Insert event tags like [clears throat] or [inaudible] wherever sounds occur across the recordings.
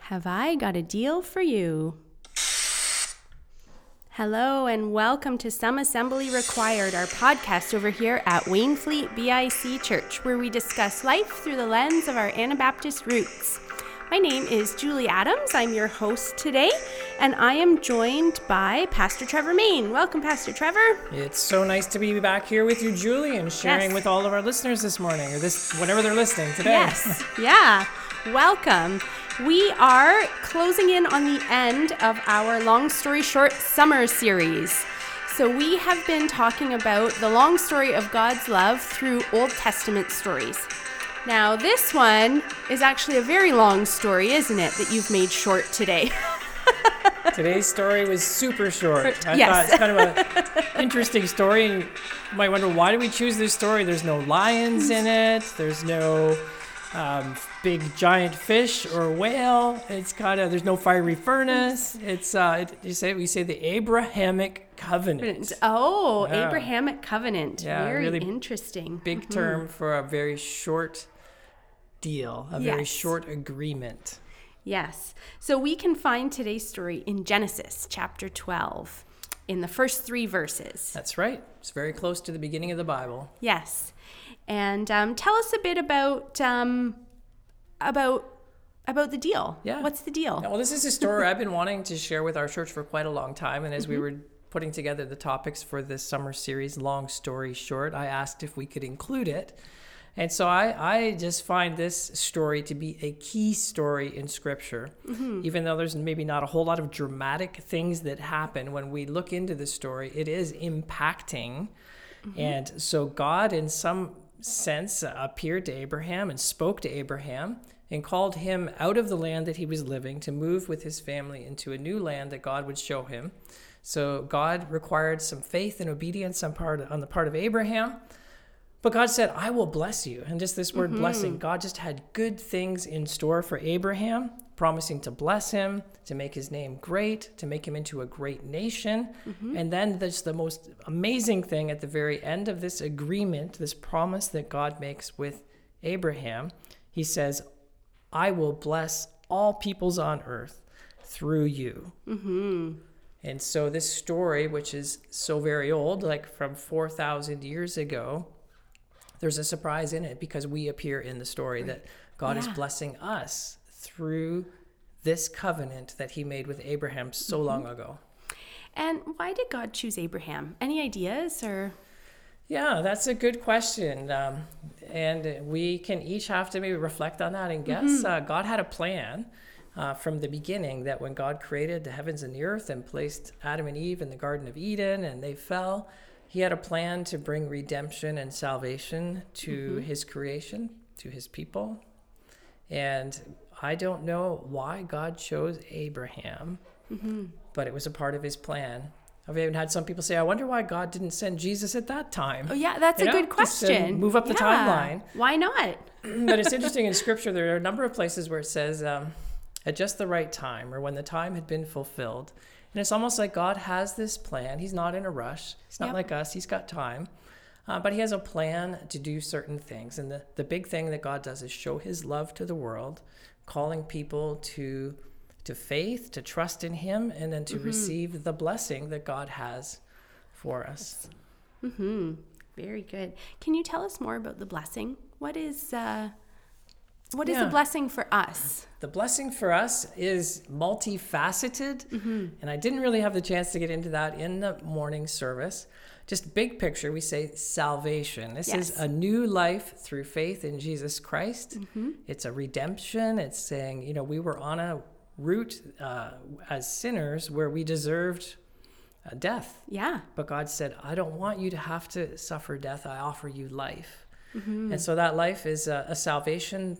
Have I got a deal for you? Hello and welcome to Some Assembly Required, our podcast over here at Wainfleet BIC Church, where we discuss life through the lens of our Anabaptist roots. My name is Julie Adams. I'm your host today, and I am joined by Pastor Trevor Main. Welcome, Pastor Trevor. It's so nice to be back here with you, Julie, and sharing Yes. with all of our listeners this morning, or this whenever they're listening today. Yes, yeah. Welcome. We are closing in on the end of our long story short summer series. So, we have been talking about the long story of God's love through Old Testament stories. Now, this one is actually a very long story, isn't it, that you've made short today? [laughs] Today's story was super short. I Yes. thought it's kind of an interesting story. And you might wonder why did we choose this story? There's no lions in it. There's no um, big giant fish or whale. It's kind of there's no fiery furnace. It's uh, it, you say we say the Abrahamic covenant. Oh, Yeah. Abrahamic covenant. Yeah, very really interesting. Big term for a very short deal, a very short agreement. Yes. So we can find today's story in Genesis chapter 12 in the first three verses. That's right. It's very close to the beginning of the Bible. Yes. And um, tell us a bit about um, about about the deal. Yeah. What's the deal? Yeah, well, this is a story [laughs] I've been wanting to share with our church for quite a long time. And as we were putting together the topics for this summer series, Long Story Short, I asked if we could include it. And so I, I just find this story to be a key story in Scripture. Mm-hmm. Even though there's maybe not a whole lot of dramatic things that happen, when we look into the story, it is impacting. Mm-hmm. And so God, in some sense, appeared to Abraham and spoke to Abraham and called him out of the land that he was living to move with his family into a new land that God would show him. So God required some faith and obedience on part on the part of Abraham. But God said, I will bless you. And just this word blessing, mm-hmm. God just had good things in store for Abraham, promising to bless him, to make his name great, to make him into a great nation. Mm-hmm. And then there's the most amazing thing at the very end of this agreement, this promise that God makes with Abraham. He says, I will bless all peoples on earth through you. Mm-hmm. And so, this story, which is so very old, like from 4,000 years ago, there's a surprise in it because we appear in the story that God is blessing us through this covenant that he made with Abraham so long ago. And why did God choose Abraham? Any ideas or Yeah, that's a good question. Um, and we can each have to maybe reflect on that and guess. Uh, God had a plan uh, from the beginning that when God created the heavens and the earth and placed Adam and Eve in the Garden of Eden and they fell, he had a plan to bring redemption and salvation to his creation, to his people. And I don't know why God chose Abraham, but it was a part of his plan. I've even had some people say, I wonder why God didn't send Jesus at that time. Oh yeah, that's You a know, good question. move up the Yeah. timeline. Why not? [clears throat] but it's interesting in scripture, there are a number of places where it says, um, at just the right time, or when the time had been fulfilled. And it's almost like God has this plan. He's not in a rush, He's not Yep. like us, He's got time. Uh, but he has a plan to do certain things. And the, the big thing that God does is show his love to the world, calling people to, to faith, to trust in him, and then to receive the blessing that God has for us. Mm-hmm. Very good. Can you tell us more about the blessing? What is uh, what is Yeah. the blessing for us? The blessing for us is multifaceted, and I didn't really have the chance to get into that in the morning service. Just big picture, we say salvation. This Yes. is a new life through faith in Jesus Christ. It's a redemption. It's saying, you know, we were on a route uh, as sinners where we deserved uh, death. Yeah. But God said, I don't want you to have to suffer death. I offer you life. Mm-hmm. And so that life is a, a salvation.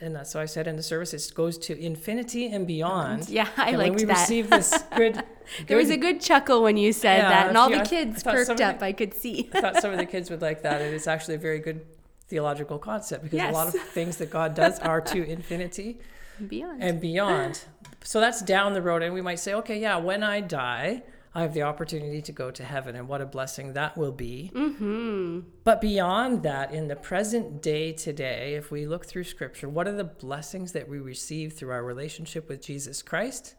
And, and so I said in the service, it goes to infinity and beyond. Yeah, I and liked when we that. receive this [laughs] good, There was a good chuckle when you said Yeah, that, and all yeah, the kids perked up. the- I could see. I thought some of the [laughs] kids would like that. And it's actually a very good theological concept because Yes. a lot of things that God does are to [laughs] infinity Beyond. and beyond. [gasps] So that's down the road. And we might say, okay, yeah, when I die, I have the opportunity to go to heaven, and what a blessing that will be. Mm-hmm. But beyond that, in the present day today, if we look through Scripture, what are the blessings that we receive through our relationship with Jesus Christ?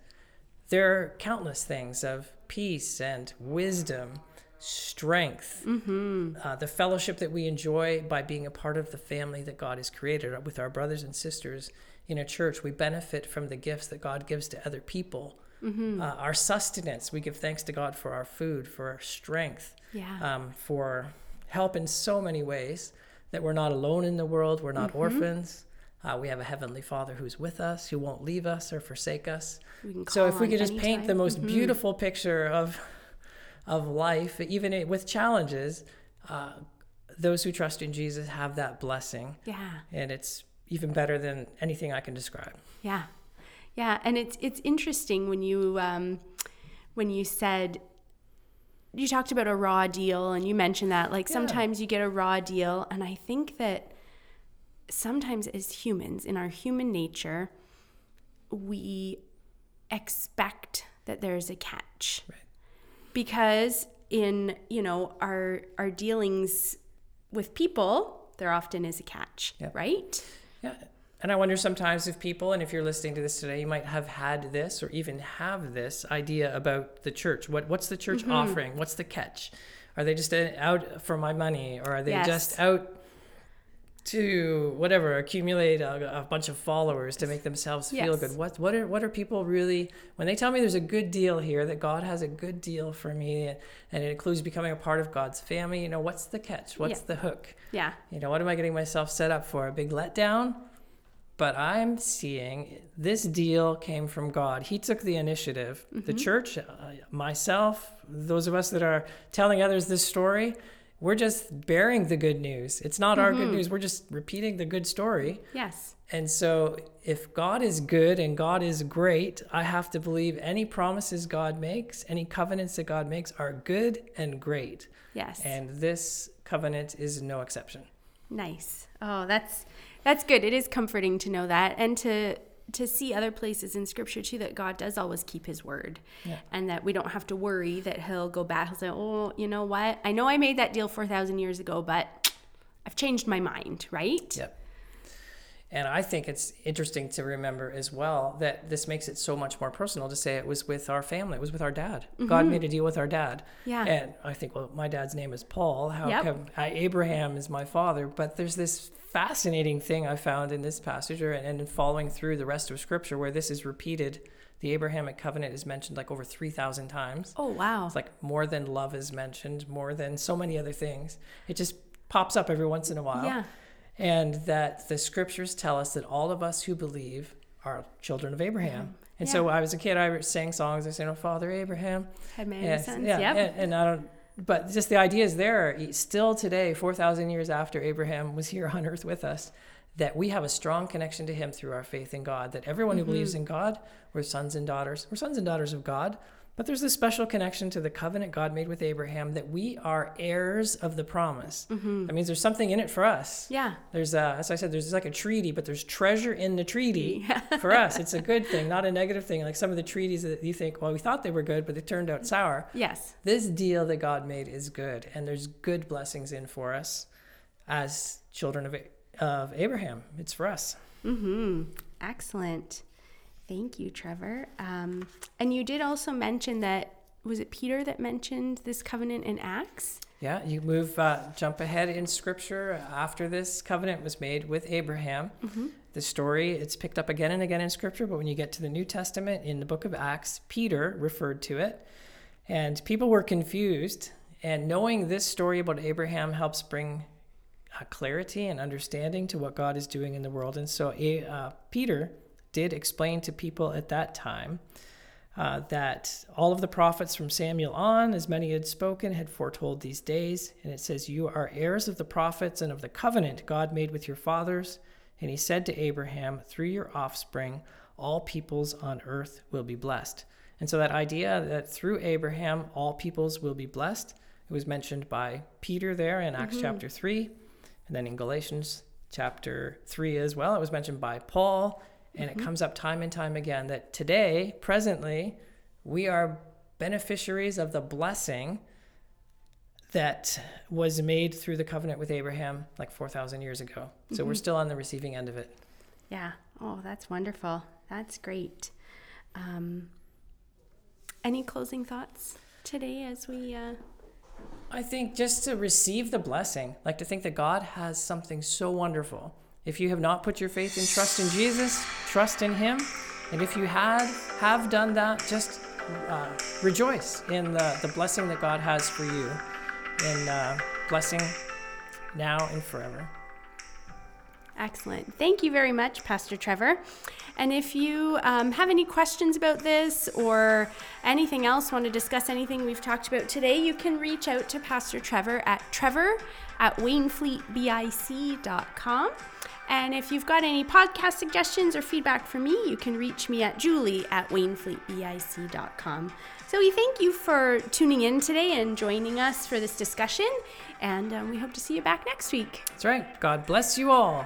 There are countless things of peace and wisdom, strength, mm-hmm. uh, the fellowship that we enjoy by being a part of the family that God has created with our brothers and sisters in a church. We benefit from the gifts that God gives to other people Mm-hmm. Uh, our sustenance, we give thanks to God for our food, for our strength, yeah. um, for help in so many ways that we're not alone in the world, we're not mm-hmm. orphans. Uh, we have a heavenly Father who's with us, who won't leave us or forsake us. So if we could just anytime. paint the most mm-hmm. beautiful picture of of life, even with challenges, uh, those who trust in Jesus have that blessing. Yeah, and it's even better than anything I can describe. Yeah, yeah, and it's it's interesting when you um, when you said you talked about a raw deal and you mentioned that like yeah. sometimes you get a raw deal and I think that sometimes as humans in our human nature we expect that there's a catch. Right. Because in, you know, our our dealings with people, there often is a catch, yep. right? Yeah and I wonder sometimes if people, and if you're listening to this today, you might have had this or even have this idea about the church. What what's the church mm-hmm. offering? What's the catch? Are they just out for my money, or are they yes. just out to whatever accumulate a, a, bunch of followers to make themselves feel good? What what are what are people really when they tell me there's a good deal here that God has a good deal for me and it includes becoming a part of God's family? You know, what's the catch? What's yeah. the hook? Yeah. You know, what am I getting myself set up for? A big letdown? But I'm seeing this deal came from God. He took the initiative. Mm-hmm. The church, uh, myself, those of us that are telling others this story, we're just bearing the good news. It's not mm-hmm. our good mm-hmm. news. We're just repeating the good story. Yes. And so if God is good and God is great, I have to believe any promises God makes, any covenants that God makes are good and great. Yes. And this covenant is no exception. Nice. Oh, that's that's good. It is comforting to know that and to to see other places in scripture too that God does always keep his word yeah. and that we don't have to worry that he'll go back and say, Oh, you know what? I know I made that deal 4,000 years ago, but I've changed my mind, right? Yep. And I think it's interesting to remember as well that this makes it so much more personal to say it was with our family. It was with our dad. Mm-hmm. God made a deal with our dad. Yeah. And I think, well, my dad's name is Paul. How yep. come I, Abraham is my father? But there's this fascinating thing I found in this passage or, and in following through the rest of Scripture where this is repeated. The Abrahamic covenant is mentioned like over 3,000 times. Oh, wow. It's like more than love is mentioned, more than so many other things. It just pops up every once in a while. Yeah and that the scriptures tell us that all of us who believe are children of Abraham. And yeah. so I was a kid, I sang songs. I sang, "Oh, Father Abraham." Had many and, sons. Yeah, yep. and, and I don't. But just the idea is there still today, four thousand years after Abraham was here on earth with us, that we have a strong connection to Him through our faith in God. That everyone who mm-hmm. believes in God, we're sons and daughters. We're sons and daughters of God. But there's this special connection to the covenant God made with Abraham that we are heirs of the promise. Mm-hmm. That means there's something in it for us. Yeah. There's, a, as I said, there's like a treaty, but there's treasure in the treaty [laughs] yeah. for us. It's a good thing, not a negative thing. Like some of the treaties that you think, well, we thought they were good, but they turned out sour. Yes. This deal that God made is good, and there's good blessings in for us as children of, of Abraham. It's for us. Mm-hmm. Excellent. Thank you, Trevor. Um, and you did also mention that was it Peter that mentioned this covenant in Acts? Yeah, you move, uh, jump ahead in Scripture after this covenant was made with Abraham. Mm-hmm. The story it's picked up again and again in Scripture, but when you get to the New Testament in the book of Acts, Peter referred to it, and people were confused. And knowing this story about Abraham helps bring uh, clarity and understanding to what God is doing in the world. And so uh, Peter did explain to people at that time uh, that all of the prophets from Samuel on, as many had spoken, had foretold these days. And it says, You are heirs of the prophets and of the covenant God made with your fathers. And he said to Abraham, Through your offspring, all peoples on earth will be blessed. And so that idea that through Abraham, all peoples will be blessed, it was mentioned by Peter there in Acts mm-hmm. chapter 3. And then in Galatians chapter 3 as well, it was mentioned by Paul and mm-hmm. it comes up time and time again that today, presently, we are beneficiaries of the blessing that was made through the covenant with Abraham like 4,000 years ago. So we're still on the receiving end of it. Yeah. Oh, that's wonderful. That's great. Um, any closing thoughts today as we. Uh... I think just to receive the blessing, like to think that God has something so wonderful. If you have not put your faith and trust in Jesus, trust in Him. And if you had have done that, just uh, rejoice in the, the blessing that God has for you, in uh, blessing now and forever. Excellent. Thank you very much, Pastor Trevor. And if you um, have any questions about this or anything else, want to discuss anything we've talked about today, you can reach out to Pastor Trevor at trevor at wainfleetbic.com. And if you've got any podcast suggestions or feedback for me, you can reach me at julie at wainfleetbic.com. So we thank you for tuning in today and joining us for this discussion. And um, we hope to see you back next week. That's right. God bless you all.